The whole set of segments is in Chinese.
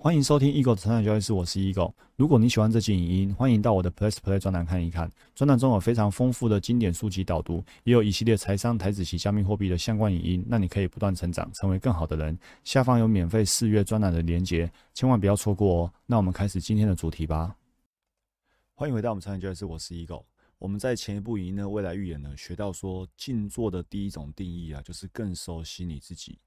欢迎收听 Eagle 的成长交易室，我是 Eagle。如果你喜欢这期影音，欢迎到我的 Plus Play 专栏看一看。专栏中有非常丰富的经典书籍导读，也有一系列财商、台子及加密货币的相关影音，让你可以不断成长，成为更好的人。下方有免费试阅专栏的连结，千万不要错过哦。那我们开始今天的主题吧。欢迎回到我们成长交易室，我是 Eagle。我们在前一部影音呢，未来预言呢，学到说静坐的第一种定义啊，就是更熟悉你自己。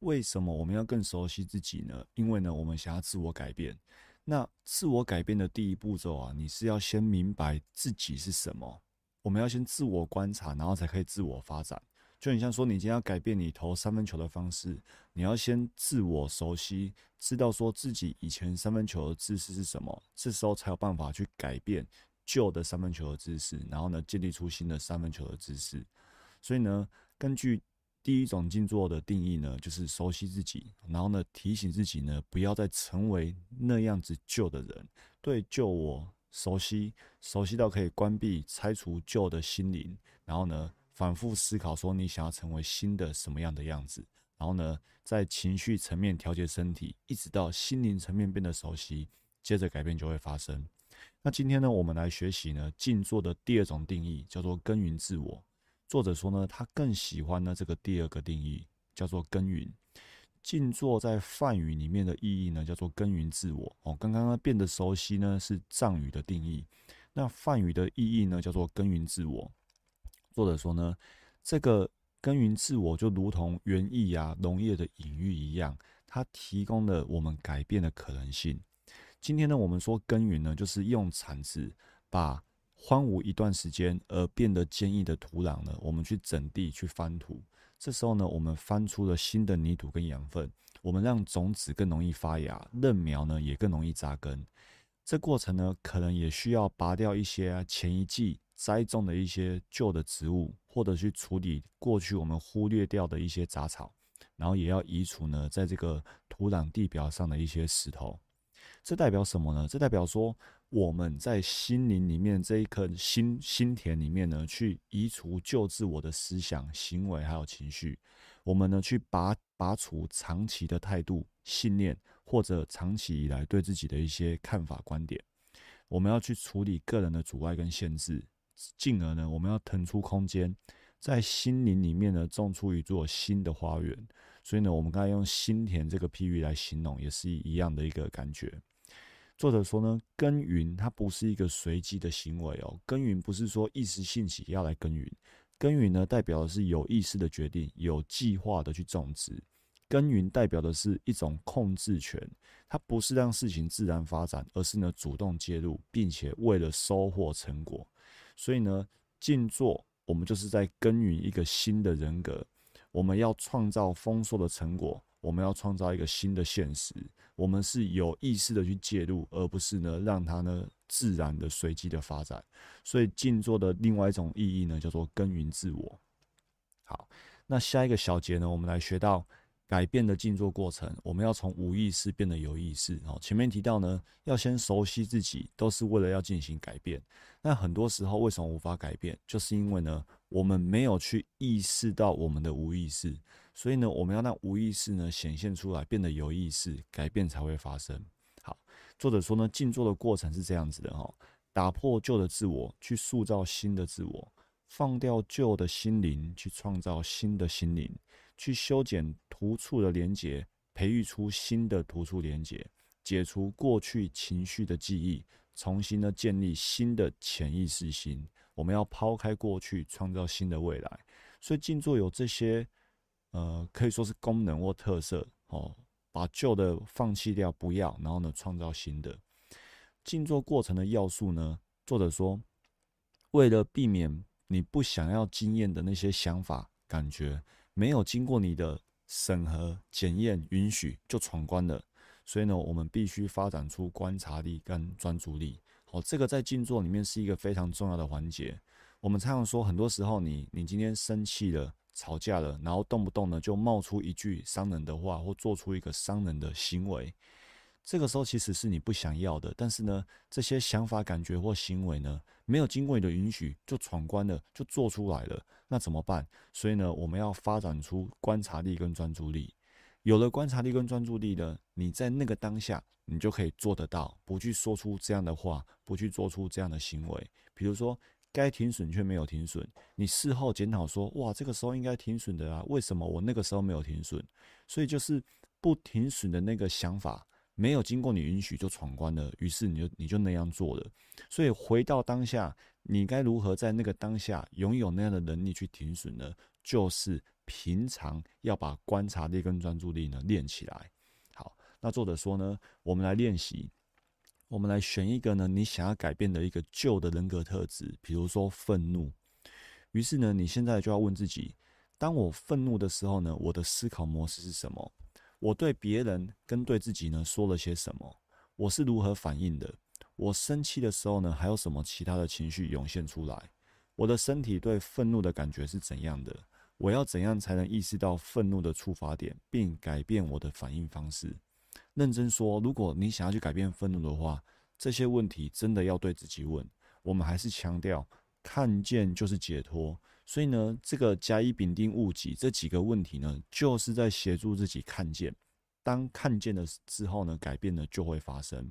为什么我们要更熟悉自己呢？因为呢，我们想要自我改变。那自我改变的第一步骤啊，你是要先明白自己是什么。我们要先自我观察，然后才可以自我发展。就很像说，你今天要改变你投三分球的方式，你要先自我熟悉，知道说自己以前三分球的姿势是什么，这时候才有办法去改变旧的三分球的姿势，然后呢，建立出新的三分球的姿势。所以呢，根据第一种静坐的定义呢，就是熟悉自己，然后呢提醒自己呢，不要再成为那样子旧的人，对旧我熟悉，熟悉到可以关闭、拆除旧的心灵，然后呢反复思考说你想要成为新的什么样的样子，然后呢在情绪层面调节身体，一直到心灵层面变得熟悉，接着改变就会发生。那今天呢，我们来学习呢静坐的第二种定义，叫做耕耘自我。作者说呢，他更喜欢呢这个第二个定义，叫做耕耘。静坐在梵语里面的意义呢，叫做耕耘自我。哦，刚刚呢变得熟悉呢是藏语的定义，那梵语的意义呢叫做耕耘自我。作者说呢，这个耕耘自我就如同园艺啊、农业的隐喻一样，它提供了我们改变的可能性。今天呢，我们说耕耘呢，就是用铲子把。荒芜一段时间而变得坚硬的土壤呢，我们去整地去翻土，这时候呢，我们翻出了新的泥土跟养分，我们让种子更容易发芽，嫩苗呢也更容易扎根。这过程呢，可能也需要拔掉一些前一季栽种的一些旧的植物，或者去处理过去我们忽略掉的一些杂草，然后也要移除呢，在这个土壤地表上的一些石头。这代表什么呢？这代表说。我们在心灵里面这一颗心心田里面呢，去移除旧自我的思想、行为还有情绪。我们呢，去拔拔除长期的态度、信念，或者长期以来对自己的一些看法、观点。我们要去处理个人的阻碍跟限制，进而呢，我们要腾出空间，在心灵里面呢，种出一座新的花园。所以呢，我们刚才用心田这个譬喻来形容，也是一样的一个感觉。作者说呢，耕耘它不是一个随机的行为哦，耕耘不是说一时兴起要来耕耘，耕耘呢代表的是有意识的决定，有计划的去种植，耕耘代表的是一种控制权，它不是让事情自然发展，而是呢主动介入，并且为了收获成果，所以呢静坐，我们就是在耕耘一个新的人格，我们要创造丰硕的成果。我们要创造一个新的现实，我们是有意识的去介入，而不是呢让它呢自然的随机的发展。所以静坐的另外一种意义呢，叫做耕耘自我。好，那下一个小节呢，我们来学到改变的静坐过程。我们要从无意识变得有意识。哦，前面提到呢，要先熟悉自己，都是为了要进行改变。那很多时候为什么无法改变，就是因为呢，我们没有去意识到我们的无意识。所以呢，我们要让无意识呢显现出来，变得有意识，改变才会发生。好，作者说呢，静坐的过程是这样子的哈：打破旧的自我，去塑造新的自我；放掉旧的心灵，去创造新的心灵；去修剪突触的连接，培育出新的突触连接；解除过去情绪的记忆，重新呢建立新的潜意识心。我们要抛开过去，创造新的未来。所以静坐有这些。呃，可以说是功能或特色哦，把旧的放弃掉，不要，然后呢，创造新的。静坐过程的要素呢，作者说，为了避免你不想要经验的那些想法、感觉，没有经过你的审核、检验、允许就闯关了，所以呢，我们必须发展出观察力跟专注力。好，这个在静坐里面是一个非常重要的环节。我们常常说，很多时候你你今天生气了。吵架了，然后动不动呢就冒出一句伤人的话，或做出一个伤人的行为，这个时候其实是你不想要的，但是呢，这些想法、感觉或行为呢，没有经过你的允许就闯关了，就做出来了，那怎么办？所以呢，我们要发展出观察力跟专注力，有了观察力跟专注力呢，你在那个当下，你就可以做得到，不去说出这样的话，不去做出这样的行为。比如说，该停损却没有停损，你事后检讨说，哇，这个时候应该停损的啊，为什么我那个时候没有停损？所以就是不停损的那个想法。没有经过你允许就闯关了，于是你就你就那样做了。所以回到当下，你该如何在那个当下拥有那样的能力去停损呢？就是平常要把观察力跟专注力呢练起来。好，那作者说呢，我们来练习，我们来选一个呢你想要改变的一个旧的人格特质，比如说愤怒。于是呢，你现在就要问自己：当我愤怒的时候呢，我的思考模式是什么？我对别人跟对自己呢说了些什么？我是如何反应的？我生气的时候呢，还有什么其他的情绪涌现出来？我的身体对愤怒的感觉是怎样的？我要怎样才能意识到愤怒的出发点，并改变我的反应方式？认真说，如果你想要去改变愤怒的话，这些问题真的要对自己问。我们还是强调。看见就是解脱，所以呢，这个甲乙丙丁戊己这几个问题呢，就是在协助自己看见。当看见了之后呢，改变呢就会发生。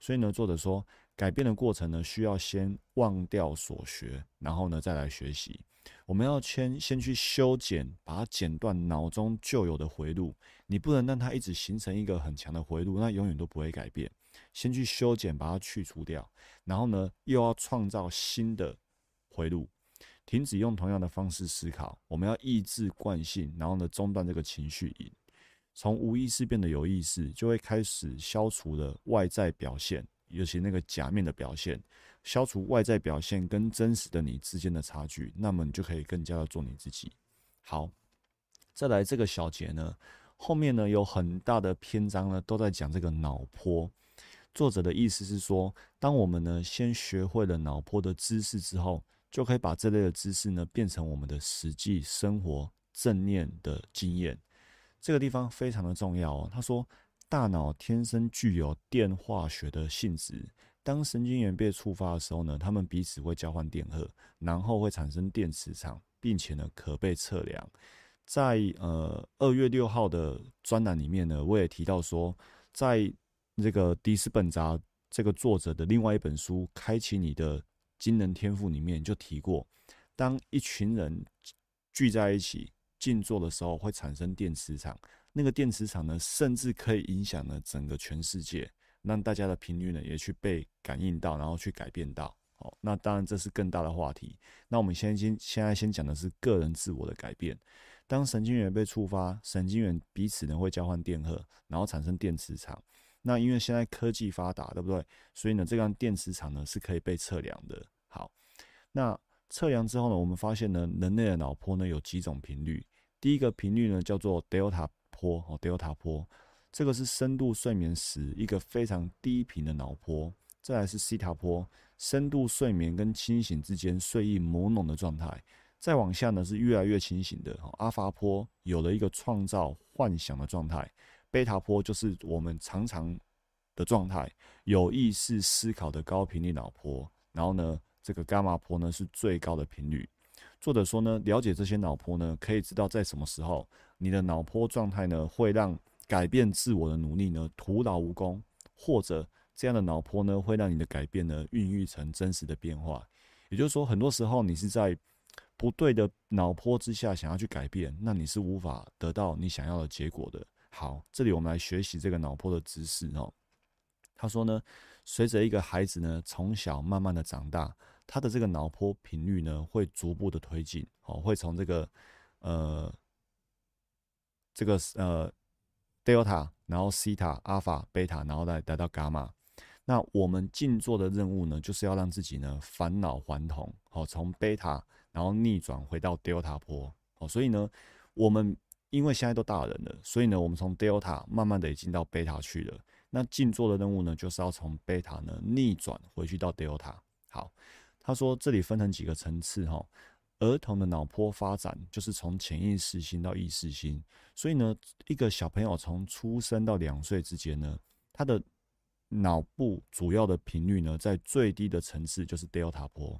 所以呢，作者说，改变的过程呢，需要先忘掉所学，然后呢再来学习。我们要先先去修剪，把它剪断脑中旧有的回路。你不能让它一直形成一个很强的回路，那永远都不会改变。先去修剪，把它去除掉，然后呢，又要创造新的。回路，停止用同样的方式思考。我们要抑制惯性，然后呢，中断这个情绪瘾，从无意识变得有意识，就会开始消除了外在表现，尤其那个假面的表现，消除外在表现跟真实的你之间的差距，那么你就可以更加的做你自己。好，再来这个小节呢，后面呢有很大的篇章呢都在讲这个脑波。作者的意思是说，当我们呢先学会了脑波的知识之后。就可以把这类的知识呢变成我们的实际生活正念的经验。这个地方非常的重要哦。他说，大脑天生具有电化学的性质，当神经元被触发的时候呢，它们彼此会交换电荷，然后会产生电磁场，并且呢可被测量。在呃二月六号的专栏里面呢，我也提到说，在这个迪斯本扎这个作者的另外一本书《开启你的》。惊人天赋里面就提过，当一群人聚在一起静坐的时候，会产生电磁场。那个电磁场呢，甚至可以影响了整个全世界，让大家的频率呢也去被感应到，然后去改变到。哦，那当然这是更大的话题。那我们先先现在先讲的是个人自我的改变。当神经元被触发，神经元彼此呢会交换电荷，然后产生电磁场。那因为现在科技发达，对不对？所以呢，这个电磁场呢是可以被测量的。好，那测量之后呢，我们发现呢，人类的脑波呢有几种频率。第一个频率呢叫做 delta 波哦，delta 波，这个是深度睡眠时一个非常低频的脑波。再来是西塔波，深度睡眠跟清醒之间睡意朦胧的状态。再往下呢是越来越清醒的阿法波，有了一个创造幻想的状态。贝塔波就是我们常常的状态，有意识思考的高频率脑波。然后呢，这个伽马波呢是最高的频率。作者说呢，了解这些脑波呢，可以知道在什么时候你的脑波状态呢会让改变自我的努力呢徒劳无功，或者这样的脑波呢会让你的改变呢孕育成真实的变化。也就是说，很多时候你是在不对的脑波之下想要去改变，那你是无法得到你想要的结果的。好，这里我们来学习这个脑波的知识哦。他说呢，随着一个孩子呢从小慢慢的长大，他的这个脑波频率呢会逐步的推进，哦，会从这个呃这个呃 delta，然后西塔、阿法、贝塔，然后来来到伽马。那我们静坐的任务呢，就是要让自己呢返老还童，好，从贝塔然后逆转回到 delta 波，好，所以呢我们。因为现在都大人了，所以呢，我们从 delta 慢慢的已经到贝塔去了。那静坐的任务呢，就是要从贝塔呢逆转回去到 delta。好，他说这里分成几个层次哈。儿童的脑波发展就是从潜意识心到意识心，所以呢，一个小朋友从出生到两岁之间呢，他的脑部主要的频率呢，在最低的层次就是 delta 波。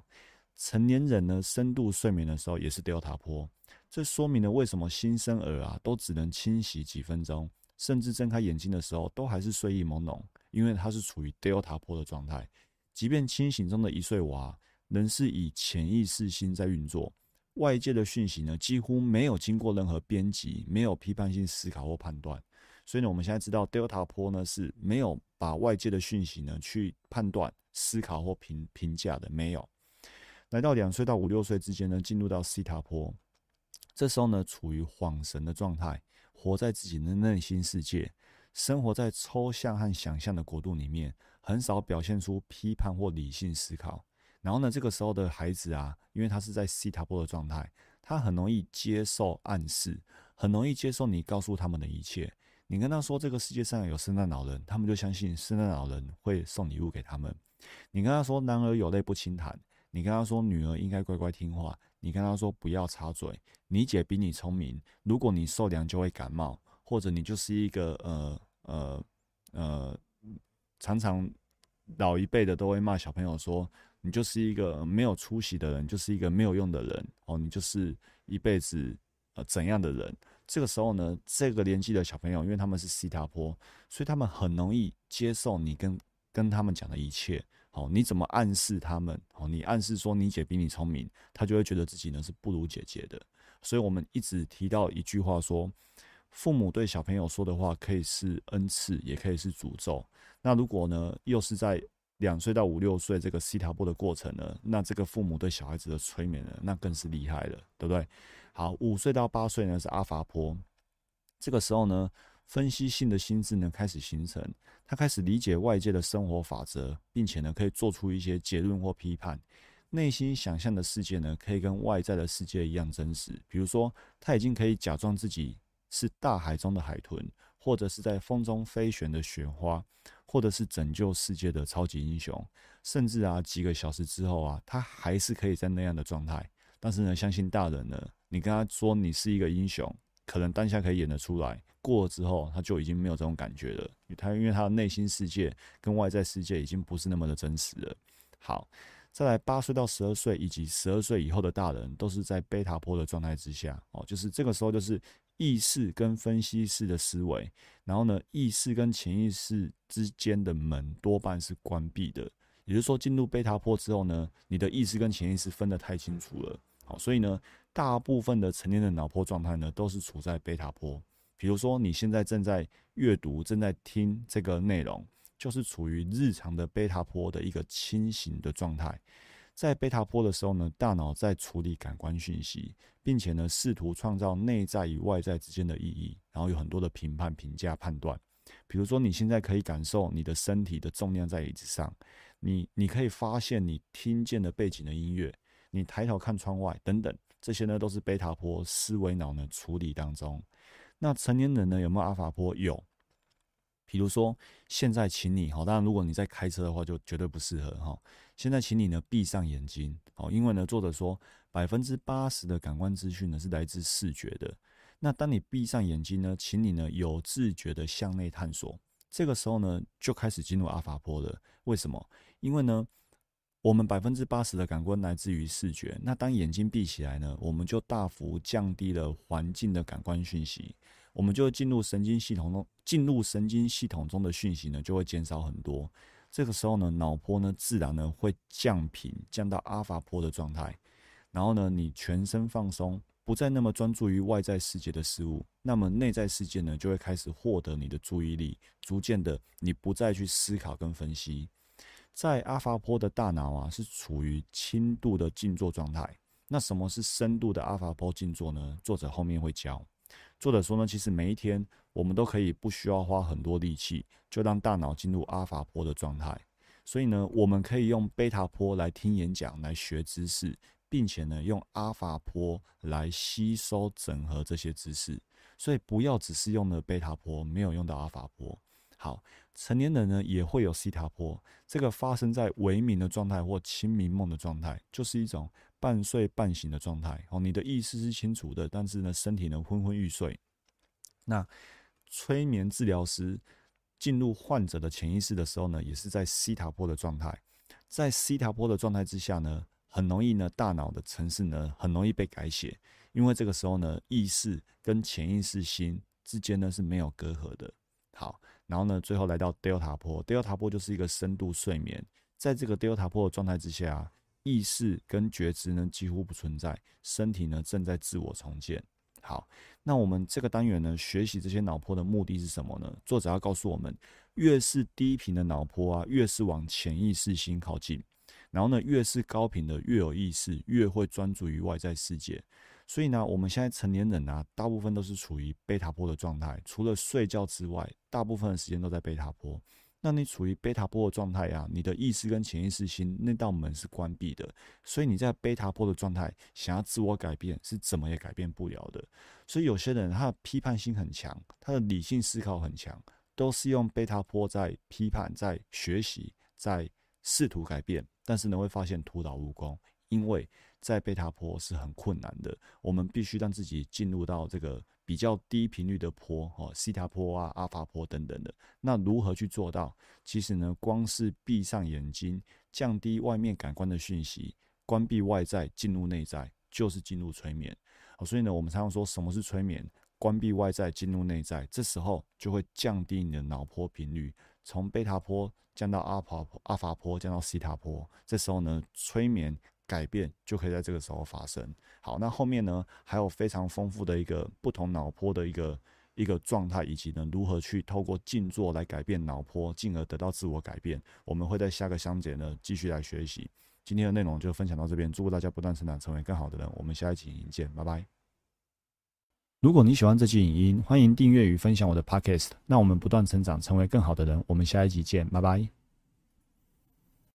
成年人呢，深度睡眠的时候也是 delta 波。这说明了为什么新生儿啊都只能清洗几分钟，甚至睁开眼睛的时候都还是睡意朦胧，因为他是处于 delta 波的状态。即便清醒中的一岁娃，人是以潜意识心在运作，外界的讯息呢几乎没有经过任何编辑，没有批判性思考或判断。所以呢，我们现在知道 delta 波呢是没有把外界的讯息呢去判断、思考或评评价的，没有。来到两岁到五六岁之间呢，进入到西塔坡，这时候呢，处于恍神的状态，活在自己的内心世界，生活在抽象和想象的国度里面，很少表现出批判或理性思考。然后呢，这个时候的孩子啊，因为他是在西塔波的状态，他很容易接受暗示，很容易接受你告诉他们的一切。你跟他说这个世界上有圣诞老人，他们就相信圣诞老人会送礼物给他们。你跟他说男儿有泪不轻弹。你跟他说女儿应该乖乖听话，你跟他说不要插嘴。你姐比你聪明，如果你受凉就会感冒，或者你就是一个呃呃呃，常常老一辈的都会骂小朋友说，你就是一个没有出息的人，就是一个没有用的人哦，你就是一辈子呃怎样的人？这个时候呢，这个年纪的小朋友，因为他们是西塔坡，所以他们很容易接受你跟跟他们讲的一切。好，你怎么暗示他们？好，你暗示说你姐比你聪明，他就会觉得自己呢是不如姐姐的。所以我们一直提到一句话说，父母对小朋友说的话可以是恩赐，也可以是诅咒。那如果呢，又是在两岁到五六岁这个西塔波的过程呢，那这个父母对小孩子的催眠呢，那更是厉害了，对不对？好，五岁到八岁呢是阿法波，这个时候呢。分析性的心智呢开始形成，他开始理解外界的生活法则，并且呢可以做出一些结论或批判。内心想象的世界呢可以跟外在的世界一样真实。比如说，他已经可以假装自己是大海中的海豚，或者是在风中飞旋的雪花，或者是拯救世界的超级英雄。甚至啊几个小时之后啊，他还是可以在那样的状态。但是呢，相信大人呢，你跟他说你是一个英雄。可能当下可以演得出来，过了之后他就已经没有这种感觉了。他因为他的内心世界跟外在世界已经不是那么的真实了。好，再来八岁到十二岁以及十二岁以后的大人，都是在贝塔波的状态之下哦，就是这个时候就是意识跟分析式的思维，然后呢，意识跟潜意识之间的门多半是关闭的。也就是说，进入贝塔波之后呢，你的意识跟潜意识分得太清楚了。好，所以呢。大部分的成年的脑波状态呢，都是处在贝塔波。比如说，你现在正在阅读、正在听这个内容，就是处于日常的贝塔波的一个清醒的状态。在贝塔波的时候呢，大脑在处理感官讯息，并且呢，试图创造内在与外在之间的意义，然后有很多的评判、评价、判断。比如说，你现在可以感受你的身体的重量在椅子上，你你可以发现你听见的背景的音乐，你抬头看窗外等等。这些呢都是贝塔波思维脑呢处理当中。那成年人呢有没有阿法波？有。比如说，现在请你哈，当然如果你在开车的话就绝对不适合哈。现在请你呢闭上眼睛哦，因为呢作者说百分之八十的感官资讯呢是来自视觉的。那当你闭上眼睛呢，请你呢有自觉的向内探索。这个时候呢就开始进入阿法波了。为什么？因为呢。我们百分之八十的感官来自于视觉，那当眼睛闭起来呢，我们就大幅降低了环境的感官讯息，我们就进入神经系统中，进入神经系统中的讯息呢就会减少很多。这个时候呢，脑波呢自然呢会降频，降到阿法波的状态，然后呢，你全身放松，不再那么专注于外在世界的事物，那么内在世界呢就会开始获得你的注意力，逐渐的你不再去思考跟分析。在阿法波的大脑啊，是处于轻度的静坐状态。那什么是深度的阿法波静坐呢？作者后面会教。作者说呢，其实每一天我们都可以不需要花很多力气，就让大脑进入阿法波的状态。所以呢，我们可以用贝塔波来听演讲、来学知识，并且呢，用阿法波来吸收整合这些知识。所以不要只是用了贝塔波，没有用到阿法波。好，成年人呢也会有西塔波，这个发生在微明的状态或清明梦的状态，就是一种半睡半醒的状态。哦，你的意识是清楚的，但是呢，身体呢昏昏欲睡。那催眠治疗师进入患者的潜意识的时候呢，也是在西塔波的状态。在西塔波的状态之下呢，很容易呢，大脑的程式呢很容易被改写，因为这个时候呢，意识跟潜意识心之间呢是没有隔阂的。好，然后呢，最后来到 Delta 波，Delta 波就是一个深度睡眠，在这个 Delta 波的状态之下，意识跟觉知呢几乎不存在，身体呢正在自我重建。好，那我们这个单元呢，学习这些脑波的目的是什么呢？作者要告诉我们，越是低频的脑波啊，越是往潜意识心靠近，然后呢，越是高频的，越有意识，越会专注于外在世界。所以呢，我们现在成年人啊，大部分都是处于贝塔波的状态，除了睡觉之外，大部分的时间都在贝塔波。那你处于贝塔波的状态啊，你的意识跟潜意识心那道门是关闭的，所以你在贝塔波的状态，想要自我改变是怎么也改变不了的。所以有些人他的批判性很强，他的理性思考很强，都是用贝塔波在批判、在学习、在试图改变，但是呢会发现徒劳无功，因为在贝塔波是很困难的，我们必须让自己进入到这个。比较低频率的波，哦，西塔波啊、阿法波等等的，那如何去做到？其实呢，光是闭上眼睛，降低外面感官的讯息，关闭外在，进入内在，就是进入催眠。所以呢，我们常常说什么是催眠？关闭外在，进入内在，这时候就会降低你的脑波频率，从贝塔波降到阿法阿法波，降到西塔波。这时候呢，催眠。改变就可以在这个时候发生。好，那后面呢还有非常丰富的一个不同脑波的一个一个状态，以及呢如何去透过静坐来改变脑波，进而得到自我改变。我们会在下个章节呢继续来学习。今天的内容就分享到这边，祝福大家不断成长，成为更好的人。我们下一集影见，拜拜。如果你喜欢这期影音，欢迎订阅与分享我的 podcast。那我们不断成长，成为更好的人。我们下一集见，拜拜。